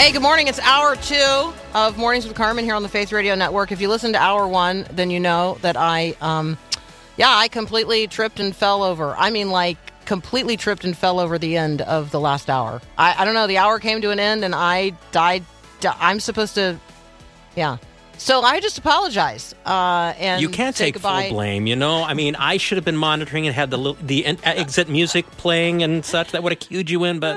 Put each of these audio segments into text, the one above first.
Hey, good morning. It's hour two of Mornings with Carmen here on the Faith Radio Network. If you listen to hour one, then you know that I, um, yeah, I completely tripped and fell over. I mean, like, completely tripped and fell over the end of the last hour. I, I don't know. The hour came to an end and I died. di- I'm supposed to, yeah. So I just apologize. Uh, and You can't take goodbye. full blame, you know. I mean, I should have been monitoring and had the the exit music playing and such. That would have cued you in, but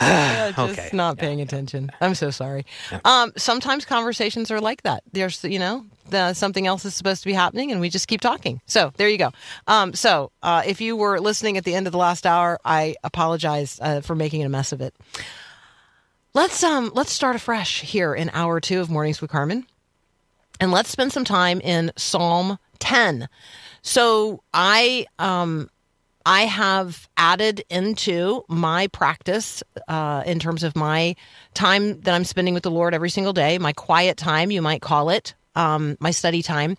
Yeah, just Okay. not paying attention. I'm so sorry. Um, sometimes conversations are like that. There's, you know, the, something else is supposed to be happening, and we just keep talking. So there you go. Um, so uh, if you were listening at the end of the last hour, I apologize uh, for making a mess of it. Let's um let's start afresh here in hour two of Mornings with Carmen, and let's spend some time in Psalm 10. So I um I have added into my practice uh, in terms of my time that I'm spending with the Lord every single day, my quiet time, you might call it, um, my study time.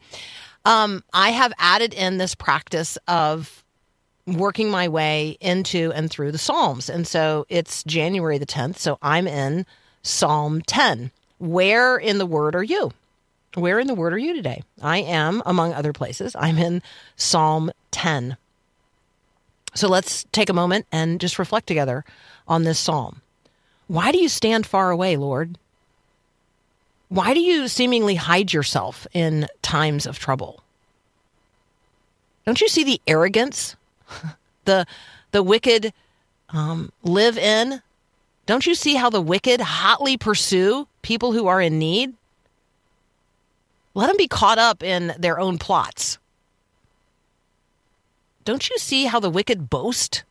Um, I have added in this practice of working my way into and through the Psalms. And so it's January the 10th. So I'm in Psalm 10. Where in the Word are you? Where in the Word are you today? I am, among other places, I'm in Psalm 10. So let's take a moment and just reflect together on this psalm. Why do you stand far away, Lord? Why do you seemingly hide yourself in times of trouble? Don't you see the arrogance the the wicked um, live in? Don't you see how the wicked hotly pursue people who are in need? Let them be caught up in their own plots. Don't you see how the wicked boast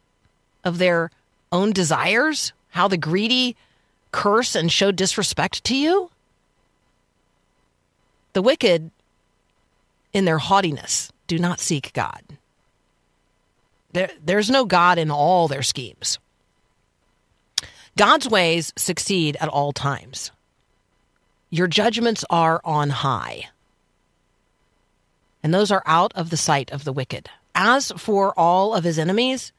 of their own desires? How the greedy curse and show disrespect to you? The wicked, in their haughtiness, do not seek God. There, there's no God in all their schemes. God's ways succeed at all times. Your judgments are on high, and those are out of the sight of the wicked. As for all of his enemies,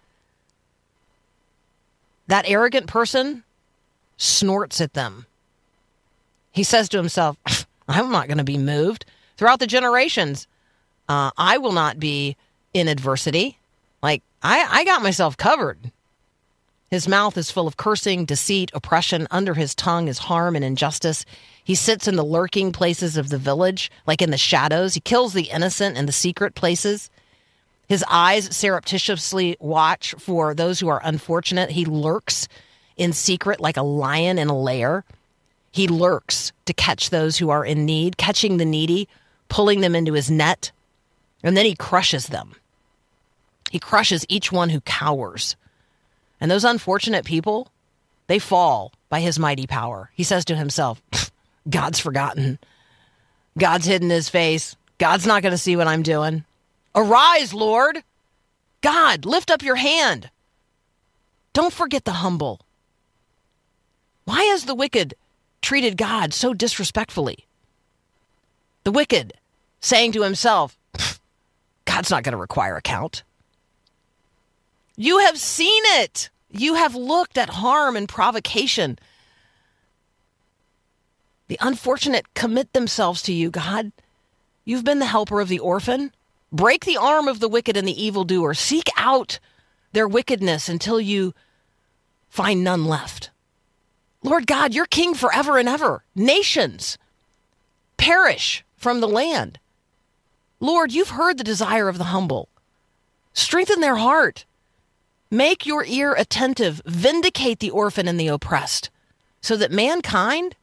that arrogant person snorts at them. He says to himself, I'm not going to be moved. Throughout the generations, uh, I will not be in adversity. Like, I, I got myself covered. His mouth is full of cursing, deceit, oppression. Under his tongue is harm and injustice. He sits in the lurking places of the village, like in the shadows. He kills the innocent in the secret places. His eyes surreptitiously watch for those who are unfortunate. He lurks in secret like a lion in a lair. He lurks to catch those who are in need, catching the needy, pulling them into his net, and then he crushes them. He crushes each one who cowers. And those unfortunate people, they fall by his mighty power. He says to himself, God's forgotten. God's hidden his face. God's not going to see what I'm doing. Arise, Lord. God, lift up your hand. Don't forget the humble. Why has the wicked treated God so disrespectfully? The wicked saying to himself, God's not going to require account. You have seen it. You have looked at harm and provocation. The unfortunate commit themselves to you, God. You've been the helper of the orphan. Break the arm of the wicked and the evildoer. Seek out their wickedness until you find none left. Lord God, you're king forever and ever. Nations perish from the land. Lord, you've heard the desire of the humble. Strengthen their heart. Make your ear attentive. Vindicate the orphan and the oppressed, so that mankind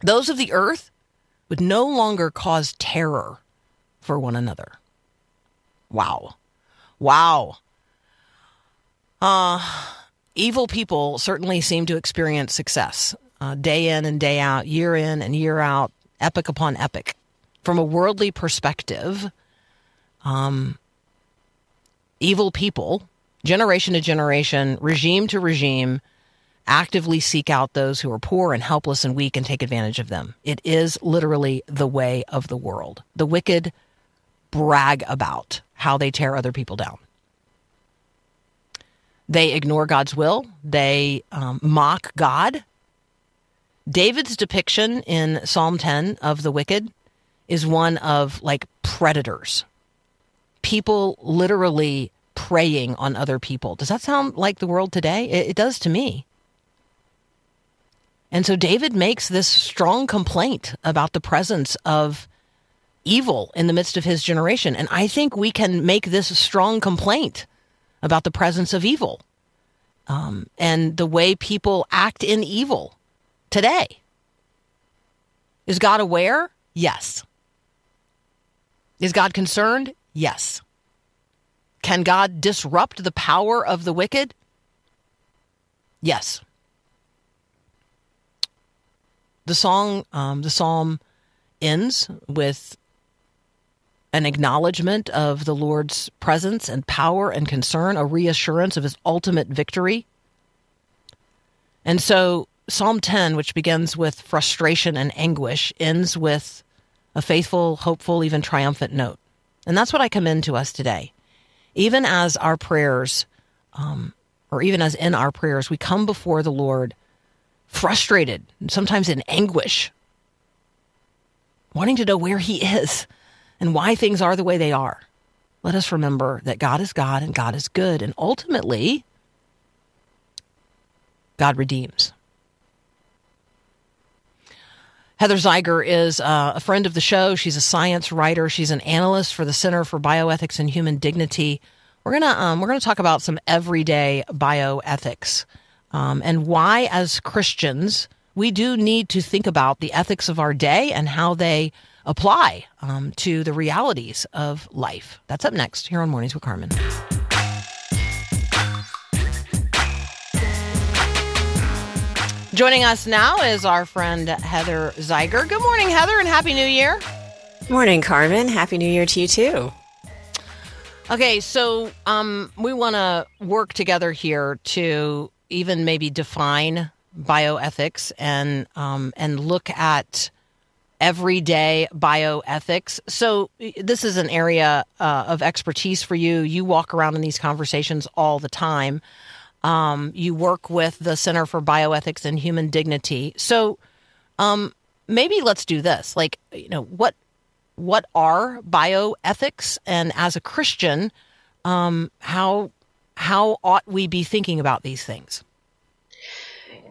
those of the earth would no longer cause terror for one another. Wow. Wow. Uh, evil people certainly seem to experience success uh, day in and day out, year in and year out, epic upon epic. From a worldly perspective, um, evil people, generation to generation, regime to regime, actively seek out those who are poor and helpless and weak and take advantage of them. It is literally the way of the world. The wicked brag about how they tear other people down. They ignore God's will. They um, mock God. David's depiction in Psalm 10 of the wicked is one of like predators. People literally preying on other people. Does that sound like the world today? It, it does to me. And so David makes this strong complaint about the presence of evil in the midst of his generation. And I think we can make this a strong complaint about the presence of evil um, and the way people act in evil today. Is God aware? Yes. Is God concerned? Yes. Can God disrupt the power of the wicked? Yes. The song, um, the psalm ends with an acknowledgement of the Lord's presence and power and concern, a reassurance of his ultimate victory. And so Psalm 10, which begins with frustration and anguish, ends with a faithful, hopeful, even triumphant note. And that's what I commend to us today. Even as our prayers, um, or even as in our prayers, we come before the Lord frustrated, sometimes in anguish, wanting to know where He is and why things are the way they are. Let us remember that God is God and God is good. And ultimately, God redeems. Heather Zeiger is uh, a friend of the show. She's a science writer. She's an analyst for the Center for Bioethics and Human Dignity. We're gonna um, we're gonna talk about some everyday bioethics um, and why, as Christians, we do need to think about the ethics of our day and how they apply um, to the realities of life. That's up next here on Mornings with Carmen. Joining us now is our friend Heather Zeiger. Good morning, Heather, and Happy New Year. Morning, Carmen. Happy New Year to you too. Okay, so um, we want to work together here to even maybe define bioethics and um, and look at everyday bioethics. So this is an area uh, of expertise for you. You walk around in these conversations all the time. Um, you work with the Center for Bioethics and Human Dignity. So um, maybe let's do this. Like, you know, what what are bioethics, and as a Christian, um, how how ought we be thinking about these things?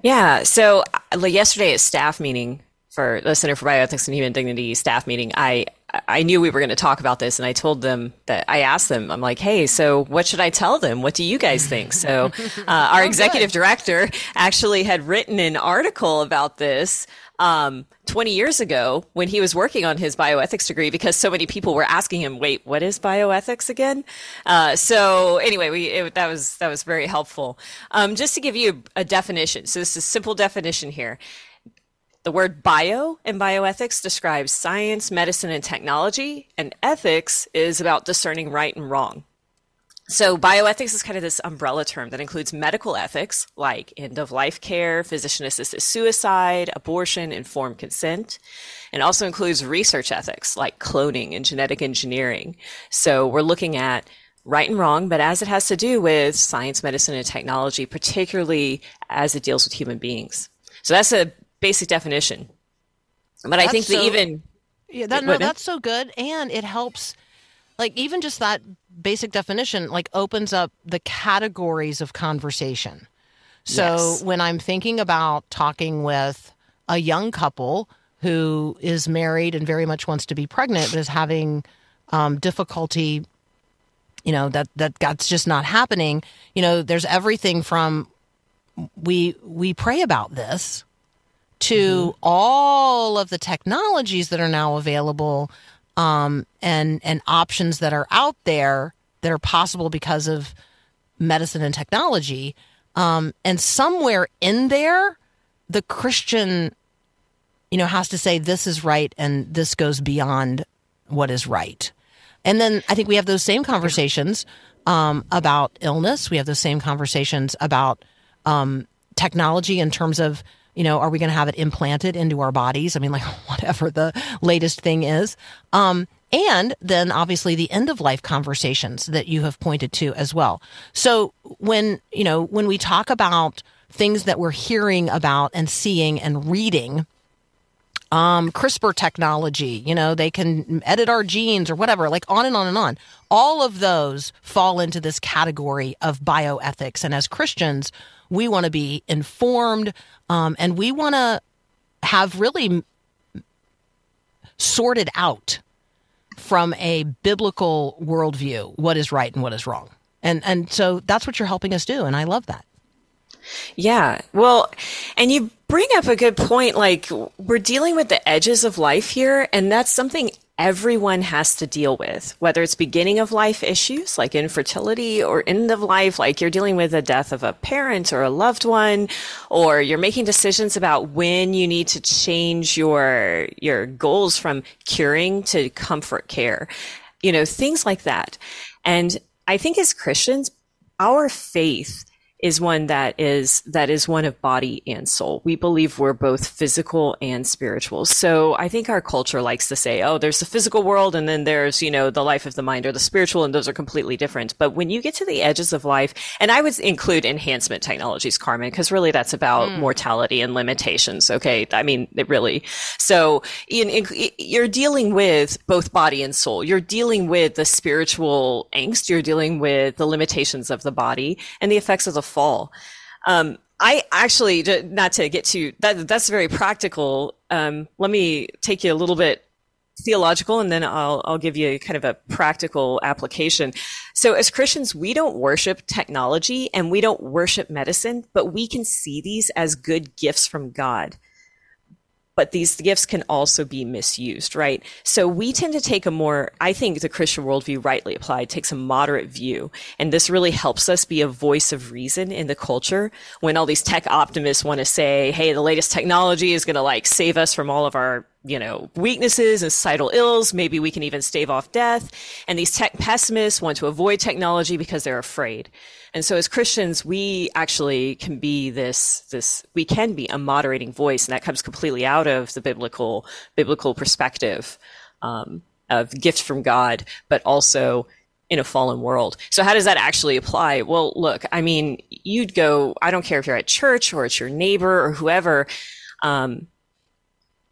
Yeah. So uh, yesterday at staff meeting for the Center for Bioethics and Human Dignity staff meeting, I I knew we were going to talk about this, and I told them that I asked them, I'm like, hey, so what should I tell them? What do you guys think? So, uh, our Oh, executive good. director actually had written an article about this um, 20 years ago when he was working on his bioethics degree because so many people were asking him, wait, what is bioethics again? Uh, so, anyway, we it, that was that was very helpful. Um, just to give you a definition, so this is a simple definition here. The word bio in bioethics describes science, medicine, and technology, and ethics is about discerning right and wrong. So, bioethics is kind of this umbrella term that includes medical ethics like end of life care, physician assisted suicide, abortion, informed consent, and also includes research ethics like cloning and genetic engineering. So, we're looking at right and wrong, but as it has to do with science, medicine, and technology, particularly as it deals with human beings. So, that's a basic definition. But I That's think that so- even Yeah, that, no, that's so good, and it helps. Like even just that basic definition, like opens up the categories of conversation. So Yes. when I'm thinking about talking with a young couple who is married and very much wants to be pregnant, but is having um, difficulty, you know that that that's just not happening. You know, there's everything from we we pray about this to all of the technologies that are now available um, and and options that are out there that are possible because of medicine and technology. Um, and somewhere in there, the Christian, you know, has to say this is right and this goes beyond what is right. And then I think we have those same conversations um, about illness. We have those same conversations about um, technology in terms of, you know, are we going to have it implanted into our bodies? I mean, like whatever the latest thing is. Um, and then obviously the end of life conversations that you have pointed to as well. So when, you know, when we talk about things that we're hearing about and seeing and reading, um, CRISPR technology, you know, they can edit our genes or whatever, like on and on and on. All of those fall into this category of bioethics. And as Christians, we want to be informed um, and we want to have really sorted out from a biblical worldview what is right and what is wrong. And and so that's what you're helping us do, and I love that. Yeah. Well, and you bring up a good point. Like, we're dealing with the edges of life here, and that's something everyone has to deal with, whether it's beginning of life issues like infertility or end of life, like you're dealing with the death of a parent or a loved one, or you're making decisions about when you need to change your, your goals from curing to comfort care, you know, things like that. And I think as Christians, our faith is one that is that is one of body and soul. We believe we're both physical and spiritual. So I think our culture likes to say, "Oh, there's the physical world and then there's, you know, the life of the mind or the spiritual and those are completely different." But when you get to the edges of life, and I would include enhancement technologies, Carmen, because really that's about mm. mortality and limitations, okay? I mean, it really. So in, in, you're dealing with both body and soul. You're dealing with the spiritual angst, you're dealing with the limitations of the body and the effects of the fall. Um, I actually, not to get to that, that's very practical. Um, let me take you a little bit theological and then I'll, I'll give you kind of a practical application. So as Christians, we don't worship technology and we don't worship medicine, but we can see these as good gifts from God but these gifts can also be misused, right? So we tend to take a more, I think the Christian worldview, rightly applied, takes a moderate view. And this really helps us be a voice of reason in the culture when all these tech optimists want to say, hey, the latest technology is going to like save us from all of our you know, weaknesses and societal ills. Maybe we can even stave off death. And these tech pessimists want to avoid technology because they're afraid. And so as Christians, we actually can be this, this, we can be a moderating voice, and that comes completely out of the biblical, biblical perspective, um, of gift from God, but also in a fallen world. So how does that actually apply? Well, look, I mean, you'd go, I don't care if you're at church or it's your neighbor or whoever, um,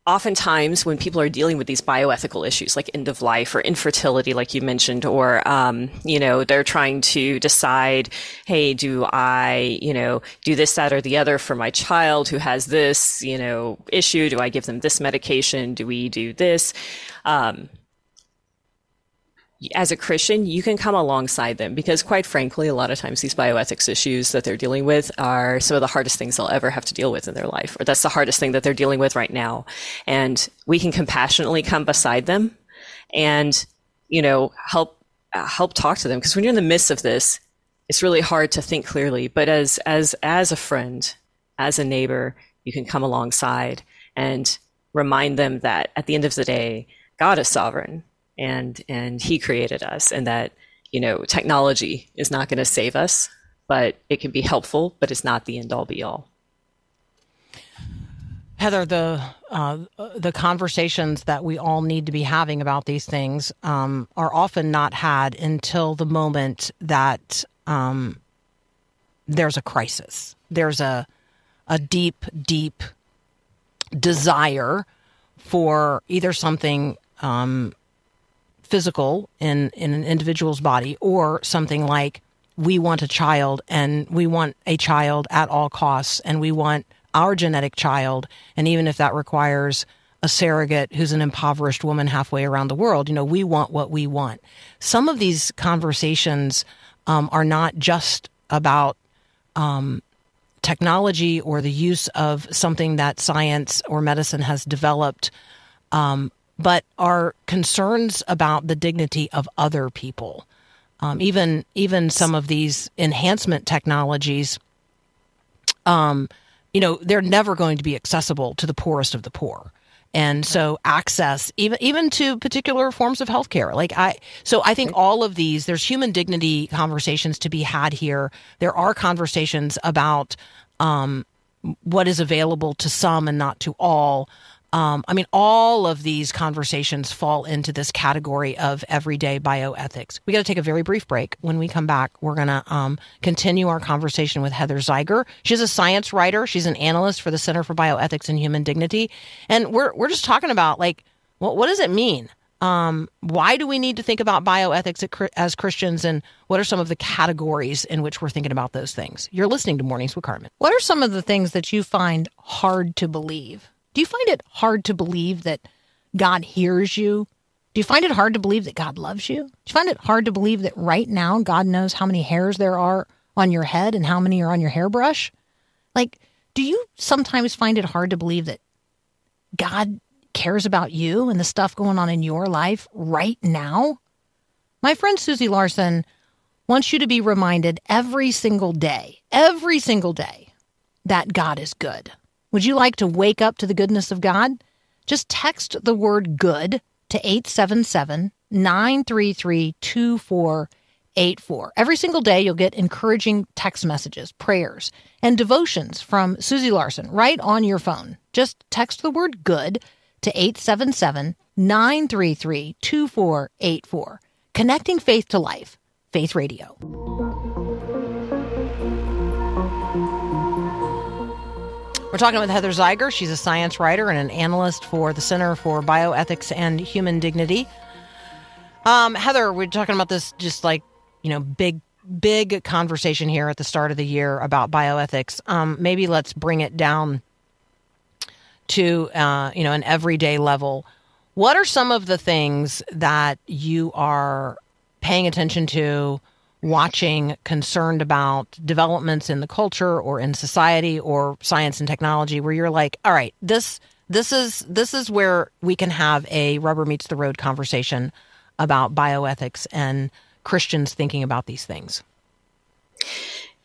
oftentimes when people are dealing with these bioethical issues like end of life or infertility like you mentioned or um, you know they're trying to decide hey do i you know do this that or the other for my child who has this you know issue? Do i give them this medication? Do we do this? Um, as a Christian, you can come alongside them because, quite frankly, a lot of times these bioethics issues that they're dealing with are some of the hardest things they'll ever have to deal with in their life, or that's the hardest thing that they're dealing with right now. And we can compassionately come beside them and, you know, help uh, help talk to them because when you're in the midst of this, it's really hard to think clearly. But as as as a friend, as a neighbor, you can come alongside and remind them that at the end of the day, God is sovereign and and he created us and that you know technology is not going to save us but it can be helpful but it's not the end all be all Heather, the uh, the conversations that we all need to be having about these things um, are often not had until the moment that um, there's a crisis. There's a a deep, deep desire for either something um, physical in, in an individual's body or something like we want a child and we want a child at all costs and we want our genetic child. And even if that requires a surrogate who's an impoverished woman halfway around the world, you know, we want what we want. Some of these conversations um, are not just about um, technology or the use of something that science or medicine has developed, um, but are concerns about the dignity of other people. Um, even even some of these enhancement technologies, um, you know, they're never going to be accessible to the poorest of the poor. And so access even even to particular forms of healthcare like i so i think all of these there's human dignity conversations to be had here. There are conversations about um, what is available to some and not to all um, I mean, all of these conversations fall into this category of everyday bioethics. We got to take a very brief break. When we come back, we're going to um, continue our conversation with Heather Zeiger. She's a science writer. She's an analyst for the Center for Bioethics and Human Dignity, and we're we're just talking about like, what what does it mean? Um, why do we need to think about bioethics as Christians, and what are some of the categories in which we're thinking about those things? You're listening to Mornings with Carmen. What are some of the things that you find hard to believe? Do you find it hard to believe that God hears you? Do you find it hard to believe that God loves you? Do you find it hard to believe that right now God knows how many hairs there are on your head and how many are on your hairbrush? Like, do you sometimes find it hard to believe that God cares about you and the stuff going on in your life right now? My friend Susie Larson wants you to be reminded every single day, every single day, that God is good. Would you like to wake up to the goodness of God? Just text the word good to 877 933 2484. Every single day, you'll get encouraging text messages, prayers, and devotions from Susie Larson right on your phone. Just text the word good to 877 933 2484. Connecting faith to life. Faith Radio. We're talking with Heather Zeiger. She's a science writer and an analyst for the Center for Bioethics and Human Dignity. Um, Heather, we're talking about this just like, you know, big, big conversation here at the start of the year about bioethics. Um, maybe let's bring it down to, uh, you know, an everyday level. What are some of the things that you are paying attention to watching, concerned about developments in the culture or in society or science and technology where you're like, all right, this this is this is where we can have a rubber meets the road conversation about bioethics and Christians thinking about these things.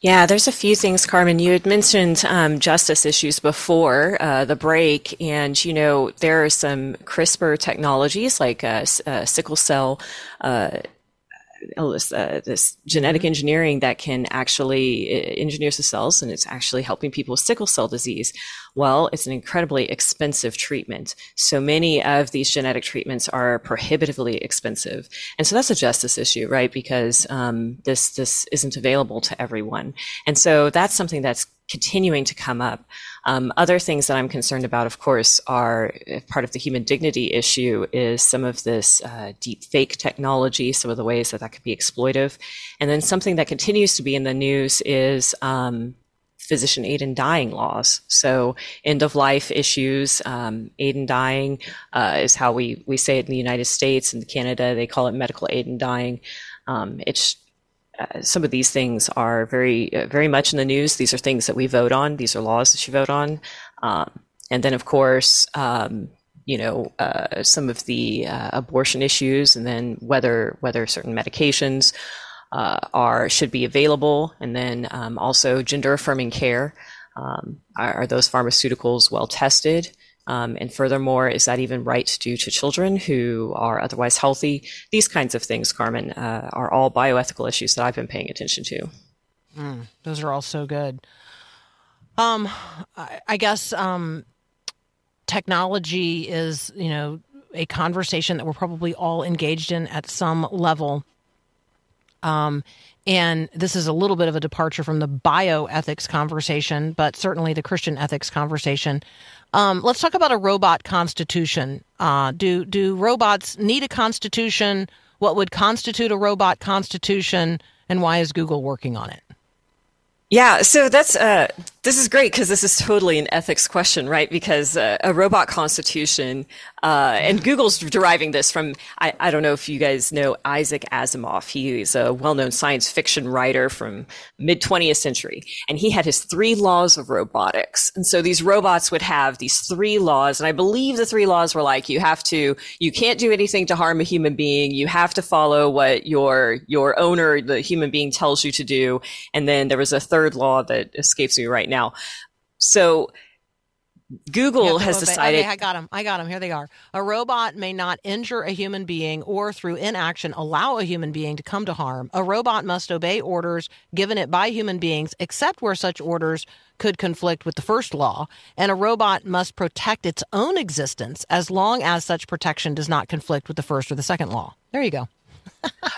Yeah, there's a few things, Carmen. You had mentioned um, justice issues before uh, the break, and you know there are some CRISPR technologies like uh, uh, sickle cell this, uh, this genetic mm-hmm. engineering that can actually uh, engineers the cells and it's actually helping people with sickle cell disease. Well, it's an incredibly expensive treatment. So many of these genetic treatments are prohibitively expensive. And so that's a justice issue, right? Because um, this, this isn't available to everyone. And so that's something that's continuing to come up. Um, other things that I'm concerned about, of course, are uh, part of the human dignity issue is some of this uh, deep fake technology, some of the ways that that could be exploitive. And then something that continues to be in the news is um, physician aid in dying laws. So end of life issues, um, aid in dying uh, is how we, we say it in the United States and Canada. They call it medical aid in dying. Um, it's uh, some of these things are very, uh, very much in the news. These are things that we vote on. These are laws that you vote on. Um, and then, of course, um, you know, uh, some of the uh, abortion issues, and then whether whether certain medications uh, are should be available, and then um, also gender affirming care. Um, are, are, those pharmaceuticals well tested? Um, and furthermore, is that even right due to children who are otherwise healthy? These kinds of things, Carmen, uh, are all bioethical issues that I've been paying attention to. Mm, those are all so good. Um, I, I guess um, technology is, you know, a conversation that we're probably all engaged in at some level. Um, and this is a little bit of a departure from the bioethics conversation, but certainly the Christian ethics conversation. Um, let's talk about a robot constitution. Uh, do do robots need a constitution? What would constitute a robot constitution, and why is Google working on it? Yeah, so that's uh, this is great because this is totally an ethics question, right? Because uh, a robot constitution Uh, and Google's deriving this from, I, I don't know if you guys know Isaac Asimov. He's a well known science fiction writer from mid 20th century. And he had his three laws of robotics. And so these robots would have these three laws. And I believe the three laws were like, you have to, you can't do anything to harm a human being. You have to follow what your, your owner, the human being tells you to do. And then there was a third law that escapes me right now. So Google has decided. Okay, I got them. I got them. Here they are. A robot may not injure a human being or through inaction allow a human being to come to harm. A robot must obey orders given it by human beings, except where such orders could conflict with the first law. And a robot must protect its own existence as long as such protection does not conflict with the first or the second law. There you go.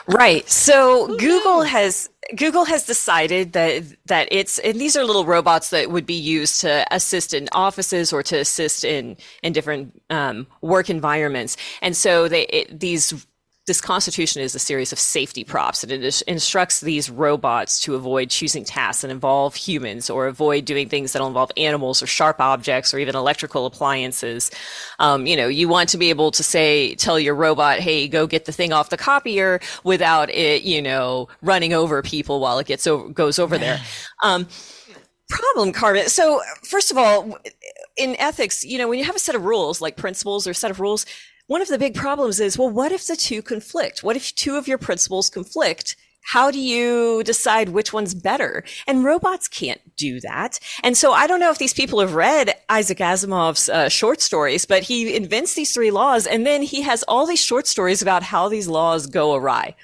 Right. So Google has Google has decided that that it's and these are little robots that would be used to assist in offices or to assist in in different um, work environments. And so they it, these this constitution is a series of safety props and it is- instructs these robots to avoid choosing tasks that involve humans or avoid doing things that involve animals or sharp objects or even electrical appliances. Um, you know, you want to be able to say, tell your robot, hey, go get the thing off the copier without it, you know, running over people while it gets over, goes over there. Um, problem, Carmen. So, first of all, in ethics, you know, when you have a set of rules, like principles or a set of rules, one of the big problems is, well, what if the two conflict? What if two of your principles conflict? How do you decide which one's better? And robots can't do that. And so I don't know if these people have read Isaac Asimov's uh, short stories, but he invents these three laws and then he has all these short stories about how these laws go awry.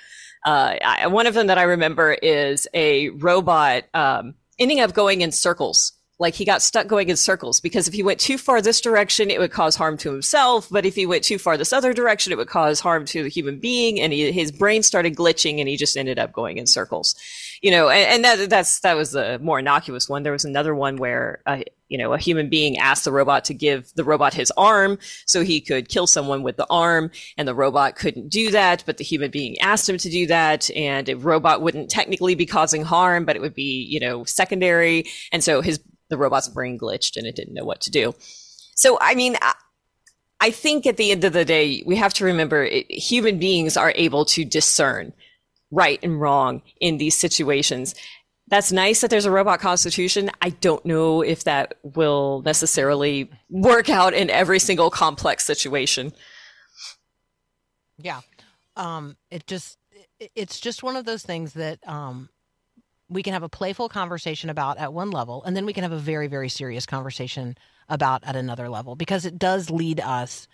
Uh, I, one of them that I remember is a robot um, ending up going in circles. Like he got stuck going in circles because if he went too far this direction, it would cause harm to himself. But if he went too far this other direction, it would cause harm to the human being. And he, his brain started glitching and he just ended up going in circles. You know, and, and that, that's, that was the more innocuous one. There was another one where, uh, you know, a human being asked the robot to give the robot his arm so he could kill someone with the arm and the robot couldn't do that, but the human being asked him to do that and a robot wouldn't technically be causing harm, but it would be, you know, secondary. And so his, the robot's brain glitched and it didn't know what to do. So, I mean, I, think at the end of the day, we have to remember it, human beings are able to discern right and wrong in these situations. That's nice that there's a robot constitution. I don't know if that will necessarily work out in every single complex situation. Yeah. Um, it just, it's just one of those things that um, we can have a playful conversation about at one level, and then we can have a very very serious conversation about at another level because it does lead us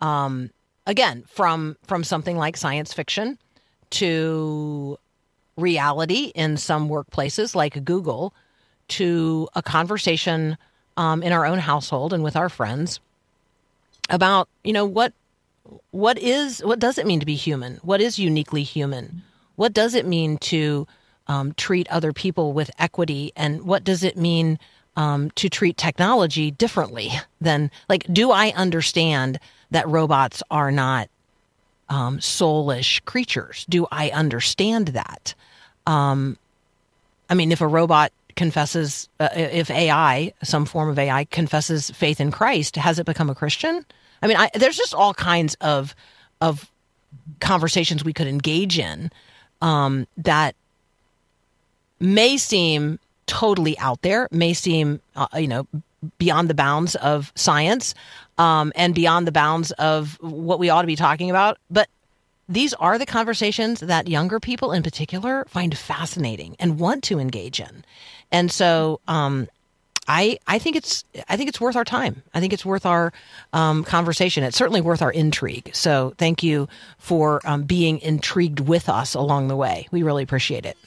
um, again from from something like science fiction to reality in some workplaces like Google to a conversation um, in our own household and with our friends about you know what what is what does it mean to be human? What is uniquely human? What does it mean to um, treat other people with equity? And what does it mean um, to treat technology differently than like do i understand that robots are not um, soulish creatures? Do i understand that? Um, i mean if a robot confesses uh, if ai some form of ai confesses faith in christ has it become a christian? I mean, I, there's just all kinds of of conversations we could engage in um, that may seem totally out there, may seem uh, you know beyond the bounds of science um, and beyond the bounds of what we ought to be talking about, but. These are the conversations that younger people in particular find fascinating and want to engage in. And so, um, I, I think it's I think it's worth our time. I think it's worth our um, conversation. It's certainly worth our intrigue. So thank you for um, being intrigued with us along the way. We really appreciate it.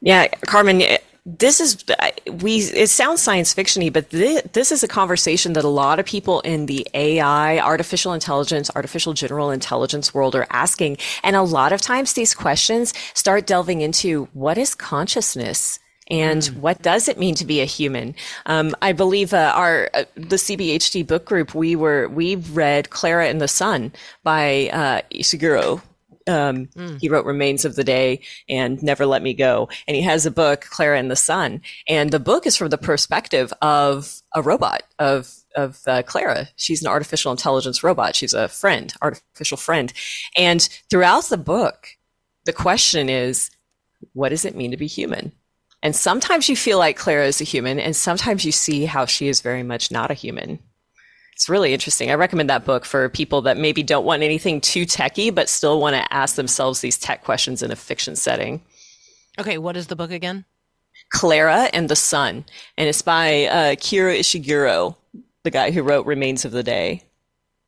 Yeah, Carmen, this is we. It sounds science fictiony, but this, this is a conversation that a lot of people in the AI, artificial intelligence, artificial general intelligence world are asking, and a lot of times these questions start delving into what is consciousness and what does it mean to be a human? Um, I believe uh, our uh, the CBHD book group we were we read Clara and the Sun by uh, Ishiguro Um, He wrote Remains of the Day and Never Let Me Go. And he has a book, Clara and the Sun. And the book is from the perspective of a robot, of of uh, Clara. She's an artificial intelligence robot. She's a friend, artificial friend. And throughout the book, the question is, what does it mean to be human? And sometimes you feel like Clara is a human, and sometimes you see how she is very much not a human. It's really interesting. I recommend that book for people that maybe don't want anything too techy, but still want to ask themselves these tech questions in a fiction setting. Okay, what is the book again? Clara and the Sun, and it's by uh, Kira Ishiguro, the guy who wrote Remains of the Day.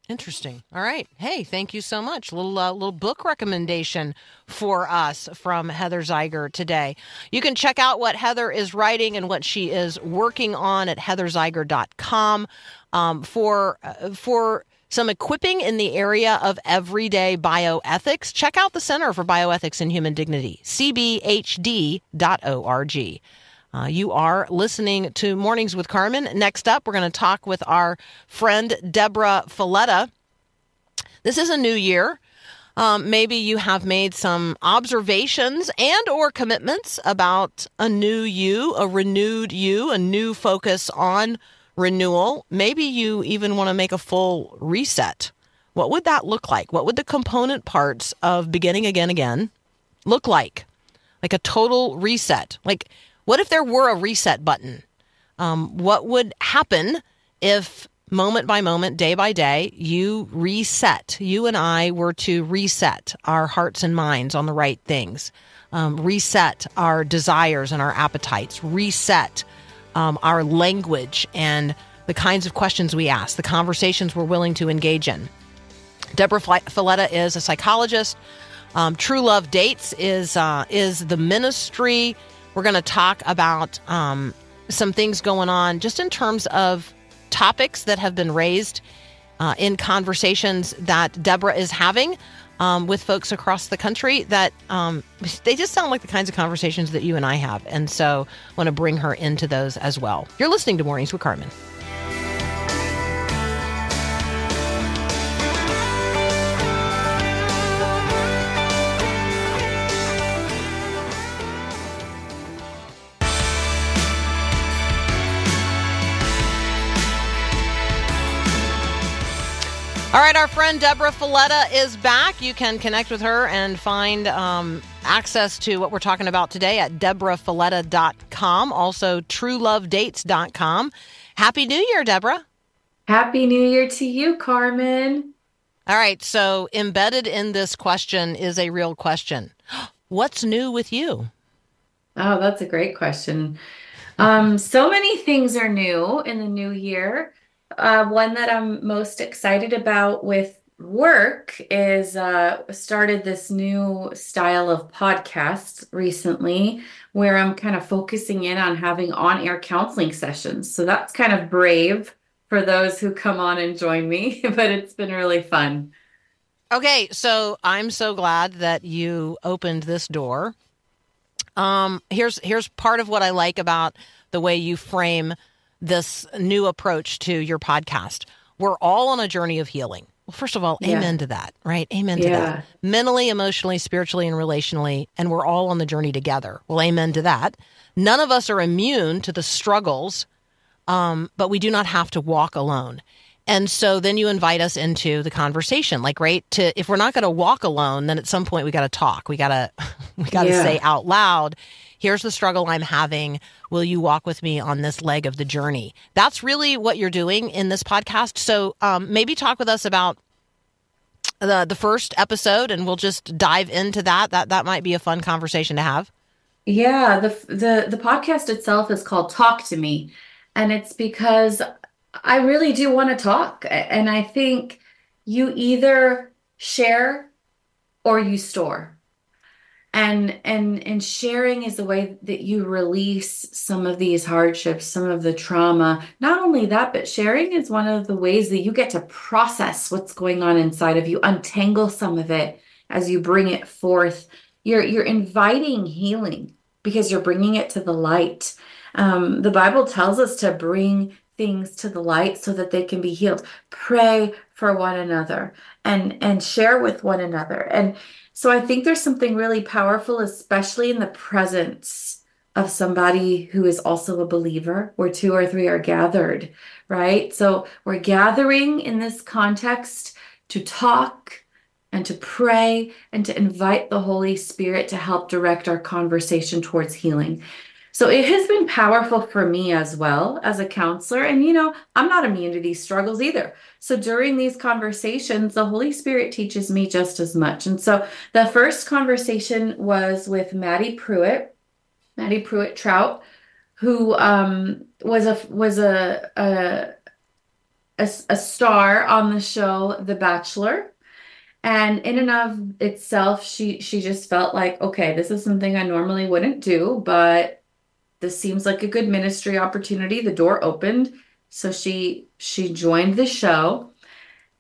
Interesting. All right. Hey, thank you so much. Little uh, little book recommendation for us from Heather Zeiger today. You can check out what Heather is writing and what she is working on at heatherzeiger.com um, for uh, for some equipping in the area of everyday bioethics. Check out the Center for Bioethics and Human Dignity, cbhd.org. Uh, you are listening to Mornings with Carmen. Next up, we're going to talk with our friend Debra Fileta. This is a new year. Um, maybe you have made some observations and or commitments about a new you, a renewed you, a new focus on renewal. Maybe you even want to make a full reset. What would that look like? What would the component parts of beginning again again look like? Like a total reset. Like what if there were a reset button? Um, what would happen if moment by moment, day by day, you reset? You and I were to reset our hearts and minds on the right things, um, reset our desires and our appetites, reset um, our language and the kinds of questions we ask, the conversations we're willing to engage in. Debra Fileta is a psychologist. Um, True Love Dates is uh, is the ministry. We're going to talk about um, some things going on just in terms of topics that have been raised uh, in conversations that Debra is having um, with folks across the country that um, they just sound like the kinds of conversations that you and I have. And so I want to bring her into those as well. You're listening to Mornings with Carmen. All right, our friend Debra Fileta is back. You can connect with her and find um, access to what we're talking about today at debrafileta.com, also truelovedates.com. Happy New Year, Deborah. Happy New Year to you, Carmen. All right, so embedded in this question is a real question. What's new with you? Oh, that's a great question. Um, so many things are new in the new year. Uh, one that I'm most excited about with work is uh, started this new style of podcast recently where I'm kind of focusing in on having on-air counseling sessions. So that's kind of brave for those who come on and join me, but it's been really fun. Okay, so I'm so glad that you opened this door. Um, here's here's part of what I like about the way you frame this new approach to your podcast. We're all on a journey of healing. Well, first of all, Yeah. amen to that, right? Amen to Yeah. that. Mentally, emotionally, spiritually, and relationally. And we're all on the journey together. Well, amen to that. None of us are immune to the struggles, um, but we do not have to walk alone. And so then you invite us into the conversation. Like, right, to if we're not going to walk alone, then at some point we got to talk. We got to we got to Yeah. say out loud, here's the struggle I'm having. Will you walk with me on this leg of the journey? That's really what you're doing in this podcast. So um, maybe talk with us about the the first episode, and we'll just dive into that. That that might be a fun conversation to have. Yeah, the the the podcast itself is called Talk to Me, and it's because I really do want to talk, and I think you either share or you store. And and and sharing is the way that you release some of these hardships, some of the trauma. Not only that, but sharing is one of the ways that you get to process what's going on inside of you, untangle some of it as you bring it forth. You're you're inviting healing because you're bringing it to the light. Um, the Bible tells us to bring things to the light so that they can be healed. Pray for one another and and share with one another. And so I think there's something really powerful, especially in the presence of somebody who is also a believer, where two or three are gathered, right? So we're gathering in this context to talk and to pray and to invite the Holy Spirit to help direct our conversation towards healing. So it has been powerful for me as well as a counselor. And, you know, I'm not immune to these struggles either. So during these conversations, the Holy Spirit teaches me just as much. And so the first conversation was with Maddie Prewett, Maddie Prewett Troutt, who um, was a was a, a a, a star on the show The Bachelor. And in and of itself, she she just felt like, okay, this is something I normally wouldn't do, but this seems like a good ministry opportunity. The door opened, so she she joined the show.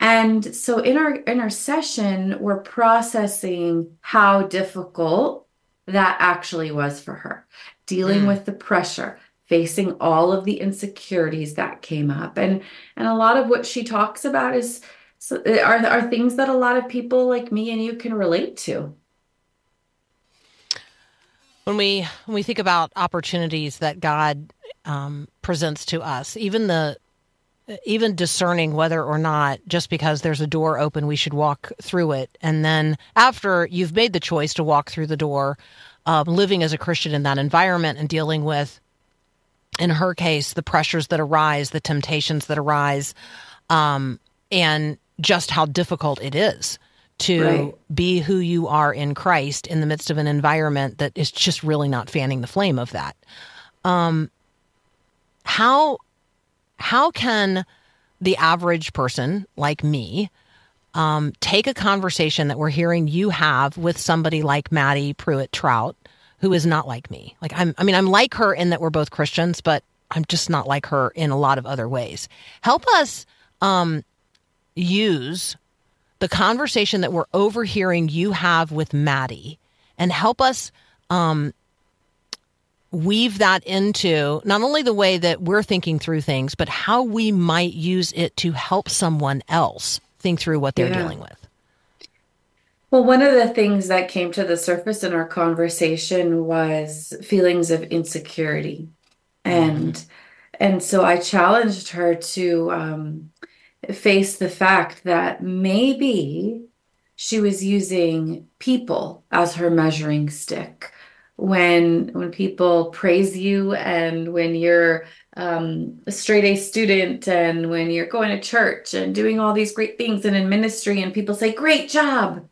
And so in our in our session, we're processing how difficult that actually was for her, dealing Mm. with the pressure, facing all of the insecurities that came up. And and a lot of what she talks about is so are are things that a lot of people like me and you can relate to. When we when we think about opportunities that God um, presents to us, even the even discerning whether or not just because there's a door open we should walk through it, and then after you've made the choice to walk through the door, um, living as a Christian in that environment and dealing with, in her case, the pressures that arise, the temptations that arise, um, and just how difficult it is to Right. be who you are in Christ in the midst of an environment that is just really not fanning the flame of that. Um, how how can the average person like me um, take a conversation that we're hearing you have with somebody like Maddie Prewett Troutt, who is not like me? Like I'm, I mean, I'm like her in that we're both Christians, but I'm just not like her in a lot of other ways. Help us um, use the conversation that we're overhearing you have with Maddie and help us um, weave that into not only the way that we're thinking through things, but how we might use it to help someone else think through what they're Yeah. dealing with. Well, one of the things that came to the surface in our conversation was feelings of insecurity. And and so I challenged her to um, face the fact that maybe she was using people as her measuring stick. When when people praise you and when you're um, a straight A student and when you're going to church and doing all these great things and in ministry and people say, great job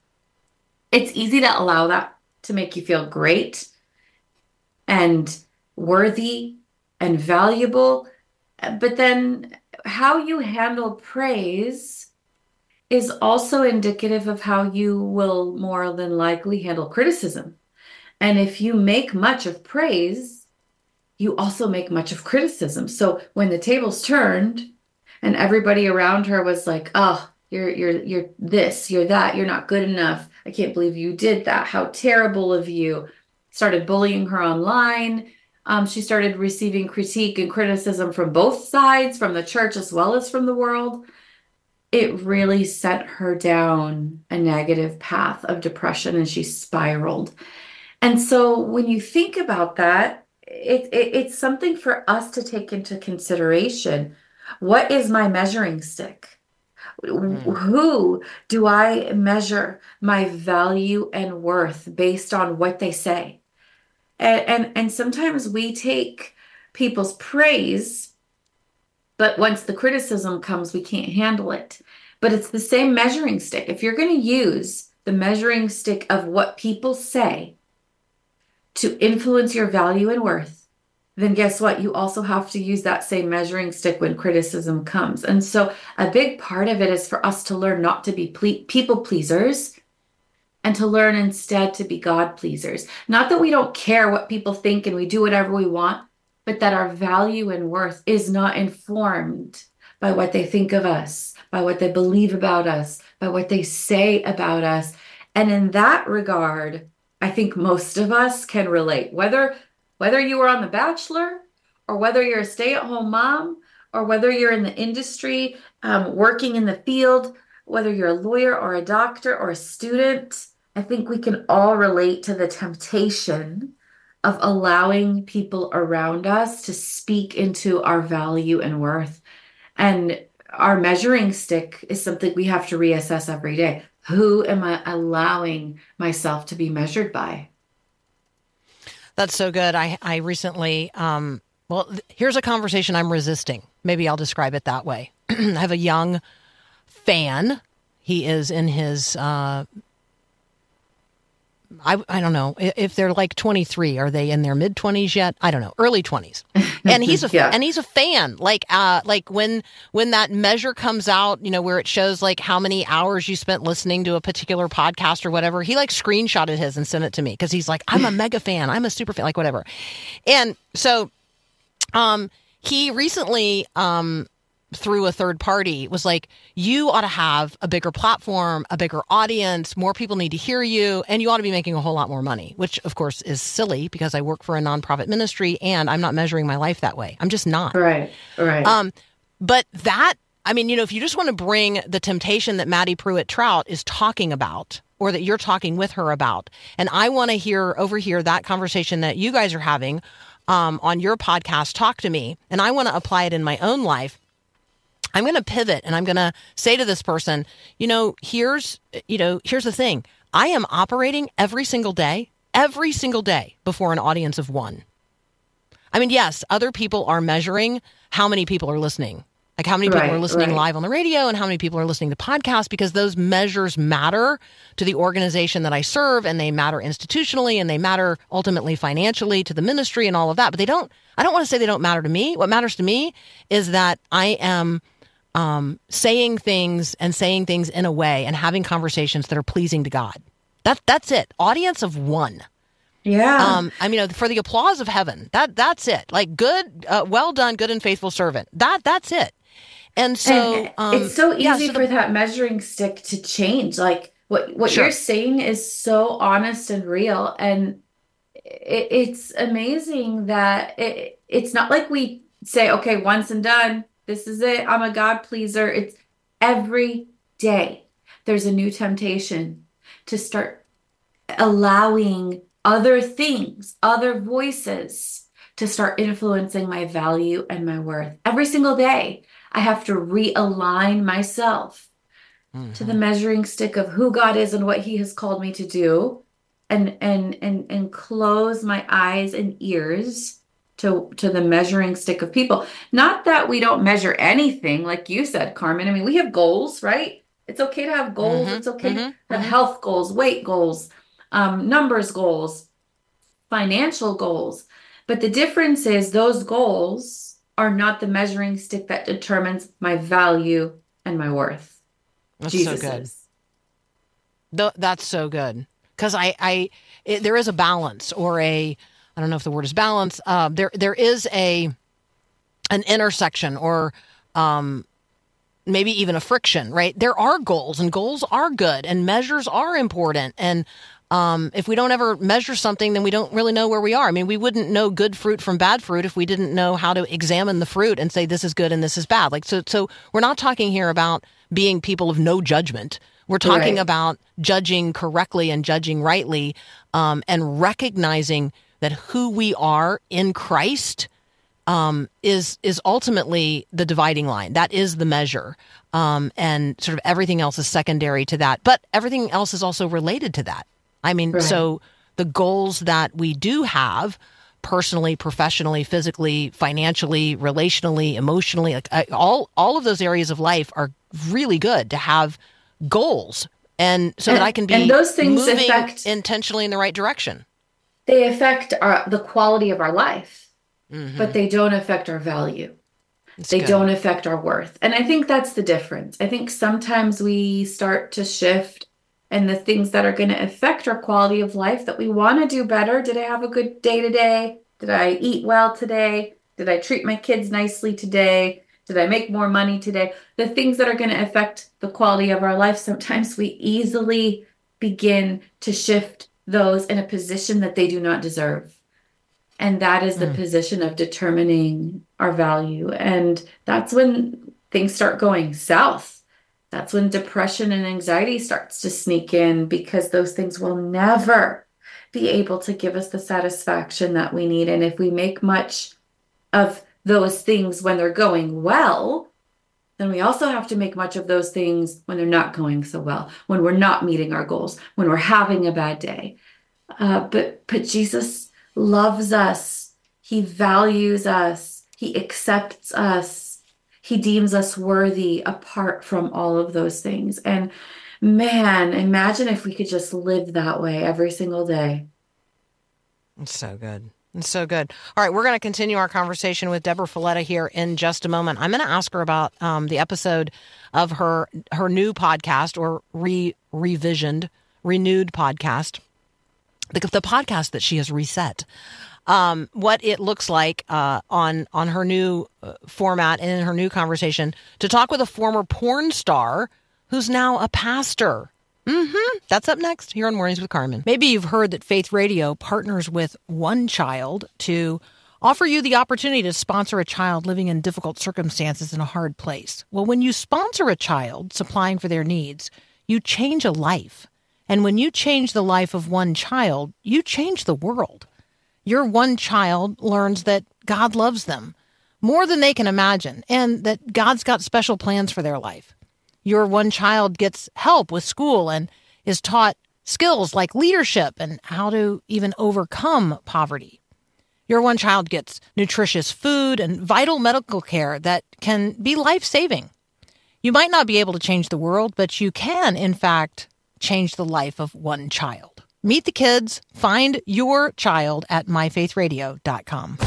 it's easy to allow that to make you feel great and worthy and valuable. But then how you handle praise is also indicative of how you will more than likely handle criticism. And if you make much of praise, you also make much of criticism. So when the tables turned and everybody around her was like, "Oh, you're you're you're this, you're that, you're not good enough. I can't believe you did that. How terrible of you." Started bullying her online. Um, she started receiving critique and criticism from both sides, from the church as well as from the world. It really sent her down a negative path of depression and she spiraled. And so when you think about that, it, it, it's something for us to take into consideration. What is my measuring stick? Who do I measure my value and worth based on what they say? And, and, and sometimes we take people's praise, but once the criticism comes, we can't handle it. But it's the same measuring stick. If you're going to use the measuring stick of what people say to influence your value and worth, then guess what? You also have to use that same measuring stick when criticism comes. And so a big part of it is for us to learn not to be ple- people pleasers and to learn instead to be God pleasers. Not that we don't care what people think and we do whatever we want, but that our value and worth is not informed by what they think of us, by what they believe about us, by what they say about us. And in that regard, I think most of us can relate. Whether whether you were on The Bachelor or whether you're a stay-at-home mom or whether you're in the industry, um, working in the field, whether you're a lawyer or a doctor or a student, I think we can all relate to the temptation of allowing people around us to speak into our value and worth. And our measuring stick is something we have to reassess every day. Who am I allowing myself to be measured by? That's so good. I I recently um well here's a conversation I'm resisting. Maybe I'll describe it that way. I have a young fan. He is in his uh I, I don't know. If they're like 23 are they in their mid 20s yet? I don't know. Early 20s and he's a Yeah. and he's a fan. Like uh like when when that measure comes out you know where it shows like how many hours you spent listening to a particular podcast or whatever he like screenshotted his and sent it to me because he's like i'm a mega fan. I'm a super fan like whatever. And so um he recently um through a third party was like you ought to have a bigger platform a bigger audience more people need to hear you and you ought to be making a whole lot more money which of course is silly because i work for a nonprofit ministry and i'm not measuring my life that way i'm just not Right, right. um, but that, I mean, you know, if you just want to bring the temptation that Maddie Prewett Troutt is talking about, or that you're talking with her about, and I want to hear overhear that conversation that you guys are having um, on your podcast, Talk to Me, and I want to apply it in my own life. I'm going to pivot and I'm going to say to this person, you know, here's, you know, here's the thing. I am operating every single day, every single day before an audience of one. I mean, yes, other people are measuring how many people are listening. Like how many people Right, are listening right. live on the radio and how many people are listening to podcasts because those measures matter to the organization that I serve and they matter institutionally and they matter ultimately financially to the ministry and all of that. But they don't, I don't want to say they don't matter to me. What matters to me is that I am um, saying things and saying things in a way and having conversations that are pleasing to God. That, that's it. Audience of one. yeah. Um, I mean, for the applause of heaven. That that's it. Like good, uh, well done, good and faithful servant. That that's it. And so And um, it's so yeah, easy so the- for that measuring stick to change. Like what what Sure. you're saying is so honest and real, and it, it's amazing that it, it's not like we say, okay, once and done. This is it. I'm a God pleaser. It's every day there's a new temptation to start allowing other things, other voices to start influencing my value and my worth. Every single day, I have to realign myself to the mm-hmm. measuring stick of who God is and what he has called me to do and and and and close my eyes and ears to to the measuring stick of people. Not that we don't measure anything like you said, Carmen. I mean, we have goals, right? It's okay to have goals. Mhm, It's okay to mhm, have mhm. health goals, weight goals, um, numbers goals, financial goals. But the difference is those goals are not the measuring stick that determines my value and my worth. that's Jesus so good. is. Th- that's so good because I, I, it, there is a balance or a, I don't know if the word is balance. Uh, there, there is a, an intersection or, um, maybe even a friction, right? There are goals and goals are good and measures are important. And, um, if we don't ever measure something, then we don't really know where we are. I mean, we wouldn't know good fruit from bad fruit if we didn't know how to examine the fruit and say this is good and this is bad. Like, so, so we're not talking here about being people of no judgment. We're talking Right. about judging correctly and judging rightly, um, and recognizing that who we are in Christ um, is is ultimately the dividing line. That is the measure, um, and sort of everything else is secondary to that. But everything else is also related to that. I mean, Right. so the goals that we do have personally, professionally, physically, financially, relationally, emotionally, like I, all all of those areas of life are really good to have goals, and so that I can be and those things moving affect- intentionally in the right direction. They affect our the quality of our life, Mhm. but they don't affect our value. It's They good. don't affect our worth. And I think that's the difference. I think sometimes we start to shift and the things that are going to affect our quality of life that we want to do better. Did I have a good day today? Did I eat well today? Did I treat my kids nicely today? Did I make more money today? The things that are going to affect the quality of our life, sometimes we easily begin to shift those in a position that they do not deserve. And that is the hmm. position of determining our value. And that's when things start going south. That's when depression and anxiety starts to sneak in because those things will never be able to give us the satisfaction that we need. And if we make much of those things when they're going well, then we also have to make much of those things when they're not going so well, when we're not meeting our goals, when we're having a bad day. Uh, but but Jesus loves us. He values us. He accepts us. He deems us worthy apart from all of those things. And man, imagine if we could just live that way every single day. It's so good. It's so good. All right, we're going to continue our conversation with Debra Fileta here in just a moment. I'm going to ask her about um, the episode of her her new podcast or re revisioned, renewed podcast, the, the podcast that she has reset. Um, what it looks like uh, on on her new uh, format and in her new conversation to talk with a former porn star who's now a pastor. Mm-hmm. That's up next here on Mornings with Carmen. Maybe you've heard that Faith Radio partners with One Child to offer you the opportunity to sponsor a child living in difficult circumstances in a hard place. Well, when you sponsor a child supplying for their needs, you change a life. And when you change the life of one child, you change the world. Your one child learns that God loves them more than they can imagine and that God's got special plans for their life your one child gets help with school and is taught skills like leadership and how to even overcome poverty. Your one child gets nutritious food and vital medical care that can be life saving. You might not be able to change the world, but you can, in fact, change the life of one child. Meet the kids, find your child at myfaithradio.com.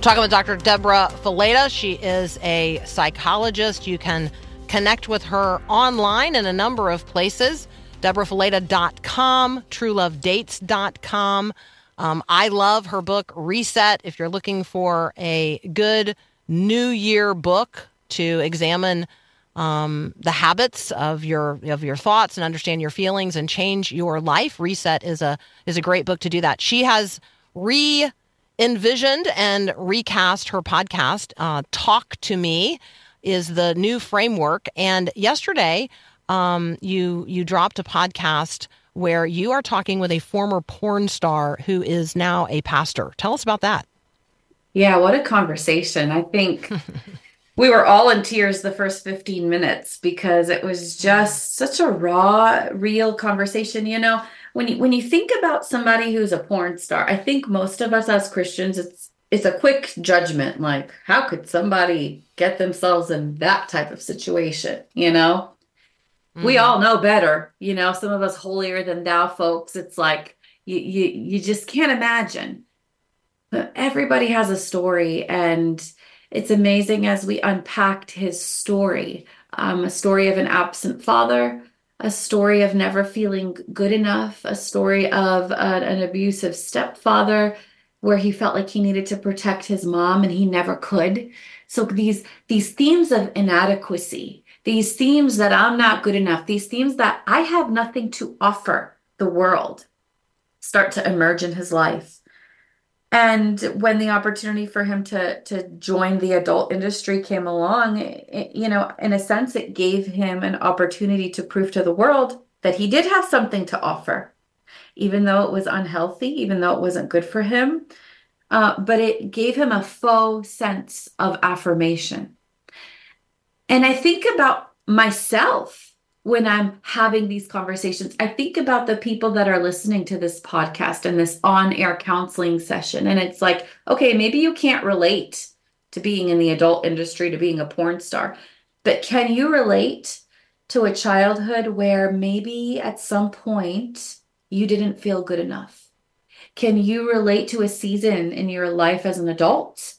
Talking with Dr. Debra Fileta. She is a psychologist. You can connect with her online in a number of places debrafileta.com, truelovedates.com. Um, I love her book, Reset. If you're looking for a good New Year book to examine um, the habits of your of your thoughts and understand your feelings and change your life, Reset is a is a great book to do that. She has re envisioned and recast her podcast. Uh, Talk to Me is the new framework. And yesterday, um, you you dropped a podcast where you are talking with a former porn star who is now a pastor. Tell us about that. Yeah, what a conversation. I think we were all in tears the first 15 minutes because it was just such a raw, real conversation. You know, when you when you think about somebody who's a porn star, I think most of us as Christians, it's it's a quick judgment. Like, how could somebody get themselves in that type of situation? You know, mm-hmm. we all know better. You know, some of us holier than thou folks. It's like you you you just can't imagine. But everybody has a story, and it's amazing as we unpacked his story. Um, a story of an absent father, a story of never feeling good enough, a story of an, an abusive stepfather where he felt like he needed to protect his mom and he never could. So these these themes of inadequacy, these themes that I'm not good enough, these themes that I have nothing to offer the world start to emerge in his life. And when the opportunity for him to to join the adult industry came along, it, you know, in a sense, it gave him an opportunity to prove to the world that he did have something to offer, even though it was unhealthy, even though it wasn't good for him. Uh, but it gave him a faux sense of affirmation. And I think about myself when I'm having these conversations, I think about the people that are listening to this podcast and this on air counseling session. And it's like, okay, maybe you can't relate to being in the adult industry, to being a porn star, but can you relate to a childhood where maybe at some point you didn't feel good enough? Can you relate to a season in your life as an adult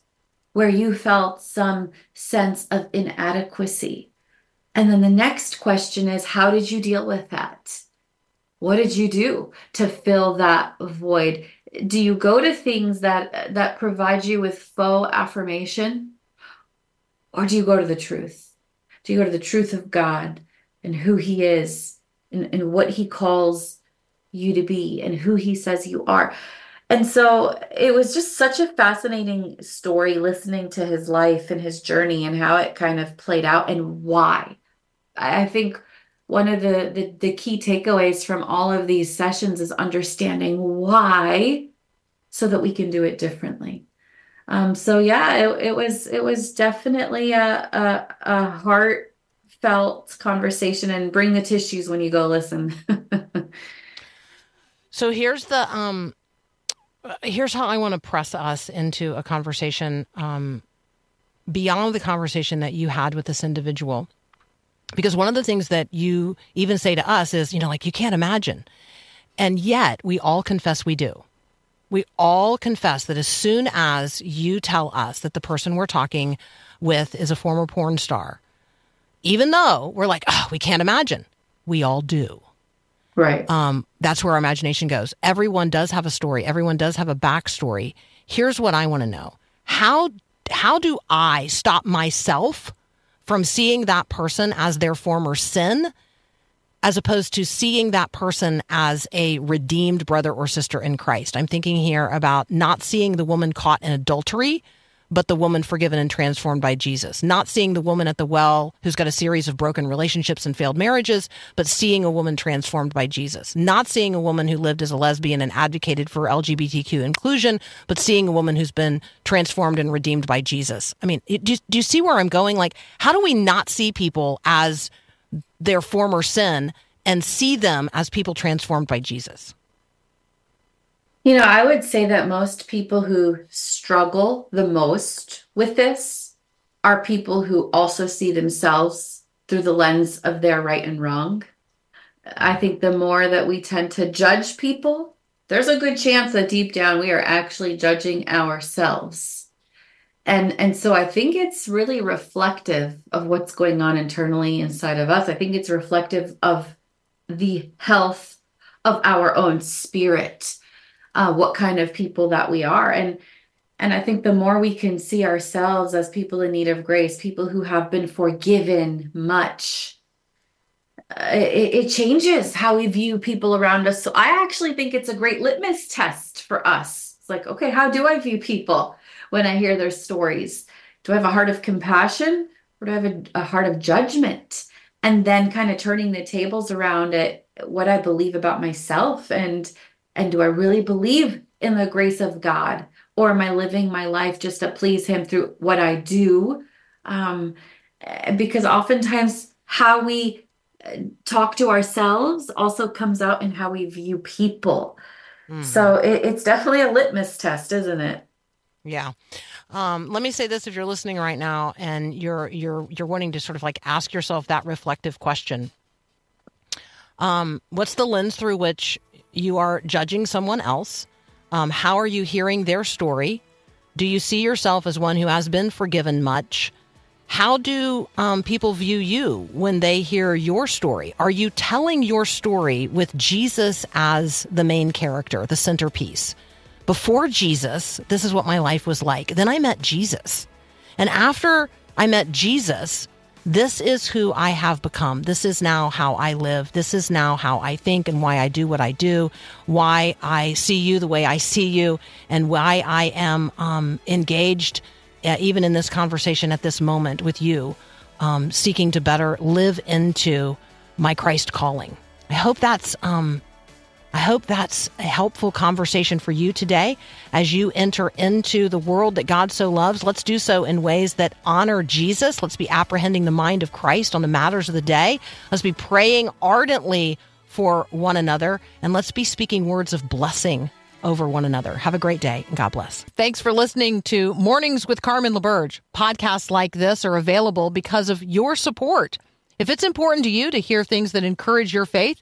where you felt some sense of inadequacy? And then the next question is how did you deal with that? What did you do to fill that void? Do you go to things that that provide you with faux affirmation? Or do you go to the truth? Do you go to the truth of God and who he is and, and what he calls you to be and who he says you are. And so it was just such a fascinating story listening to his life and his journey and how it kind of played out and why. I think one of the, the the key takeaways from all of these sessions is understanding why so that we can do it differently. Um, so yeah, it, it was it was definitely a, a a heartfelt conversation and bring the tissues when you go listen. So here's the um here's how I want to press us into a conversation um beyond the conversation that you had with this individual. Because one of the things that you even say to us is, you know, like you can't imagine. And yet we all confess we do. We all confess that as soon as you tell us that the person we're talking with is a former porn star, even though we're like, oh, we can't imagine, we all do Right. um, that's where our imagination goes. Everyone does have a story. Everyone does have a backstory. Here's what I want to know: how how do I stop myself from seeing that person as their former sin, as opposed to seeing that person as a redeemed brother or sister in Christ? I'm thinking here about not seeing the woman caught in adultery. But the woman forgiven and transformed by Jesus. Not seeing the woman at the well who's got a series of broken relationships and failed marriages, but seeing a woman transformed by Jesus. Not seeing a woman who lived as a lesbian and advocated for LGBTQ inclusion, but seeing a woman who's been transformed and redeemed by Jesus. I mean, do, do you see where I'm going? Like, how do we not see people as their former sin and see them as people transformed by Jesus? You know, I would say that most people who struggle the most with this are people who also see themselves through the lens of their right and wrong. I think the more that we tend to judge people, there's a good chance that deep down we are actually judging ourselves. And and so I think it's really reflective of what's going on internally inside of us. I think it's reflective of the health of our own spirit uh, what kind of people that we are. And and i think the more we can see ourselves as people in need of grace people who have been forgiven much uh, it, it changes how we view people around us. So i actually think it's a great litmus test for us. It's like okay how do i view people when i hear their stories? Do i have a heart of compassion or do i have a, a heart of judgment? And then kind of turning the tables around it what i believe about myself and and do I really believe in the grace of God? Or am I living my life just to please Him through what I do? Um, because oftentimes how we eh, talk to ourselves also comes out in how we view people. So it, it's definitely a litmus test, isn't it? Yeah. Um, let me say this: if you're listening right now and you're you're you're wanting to sort of like ask yourself that reflective question, um, what's the lens through which you are judging someone else? Um, how are you hearing their story? Do you see yourself as one who has been forgiven much? How do um, people view you when they hear your story? Are you telling your story with Jesus as the main character, the centerpiece? Before Jesus, this is what my life was like. Then I met Jesus. And after I met Jesus, this is who I have become. This is now how I live. This is now how I think and why I do what I do, why I see you the way I see you, and why I am um, engaged, uh, even in this conversation at this moment with you, um, seeking to better live into my Christ calling. I hope that's um, I hope that's a helpful conversation for you today as you enter into the world that God so loves. Let's do so in ways that honor Jesus. Let's be apprehending the mind of Christ on the matters of the day. Let's be praying ardently for one another, and let's be speaking words of blessing over one another. Have a great day, and God bless. Thanks for listening to Mornings with Carmen LaBerge. Podcasts like this are available because of your support. If it's important to you to hear things that encourage your faith,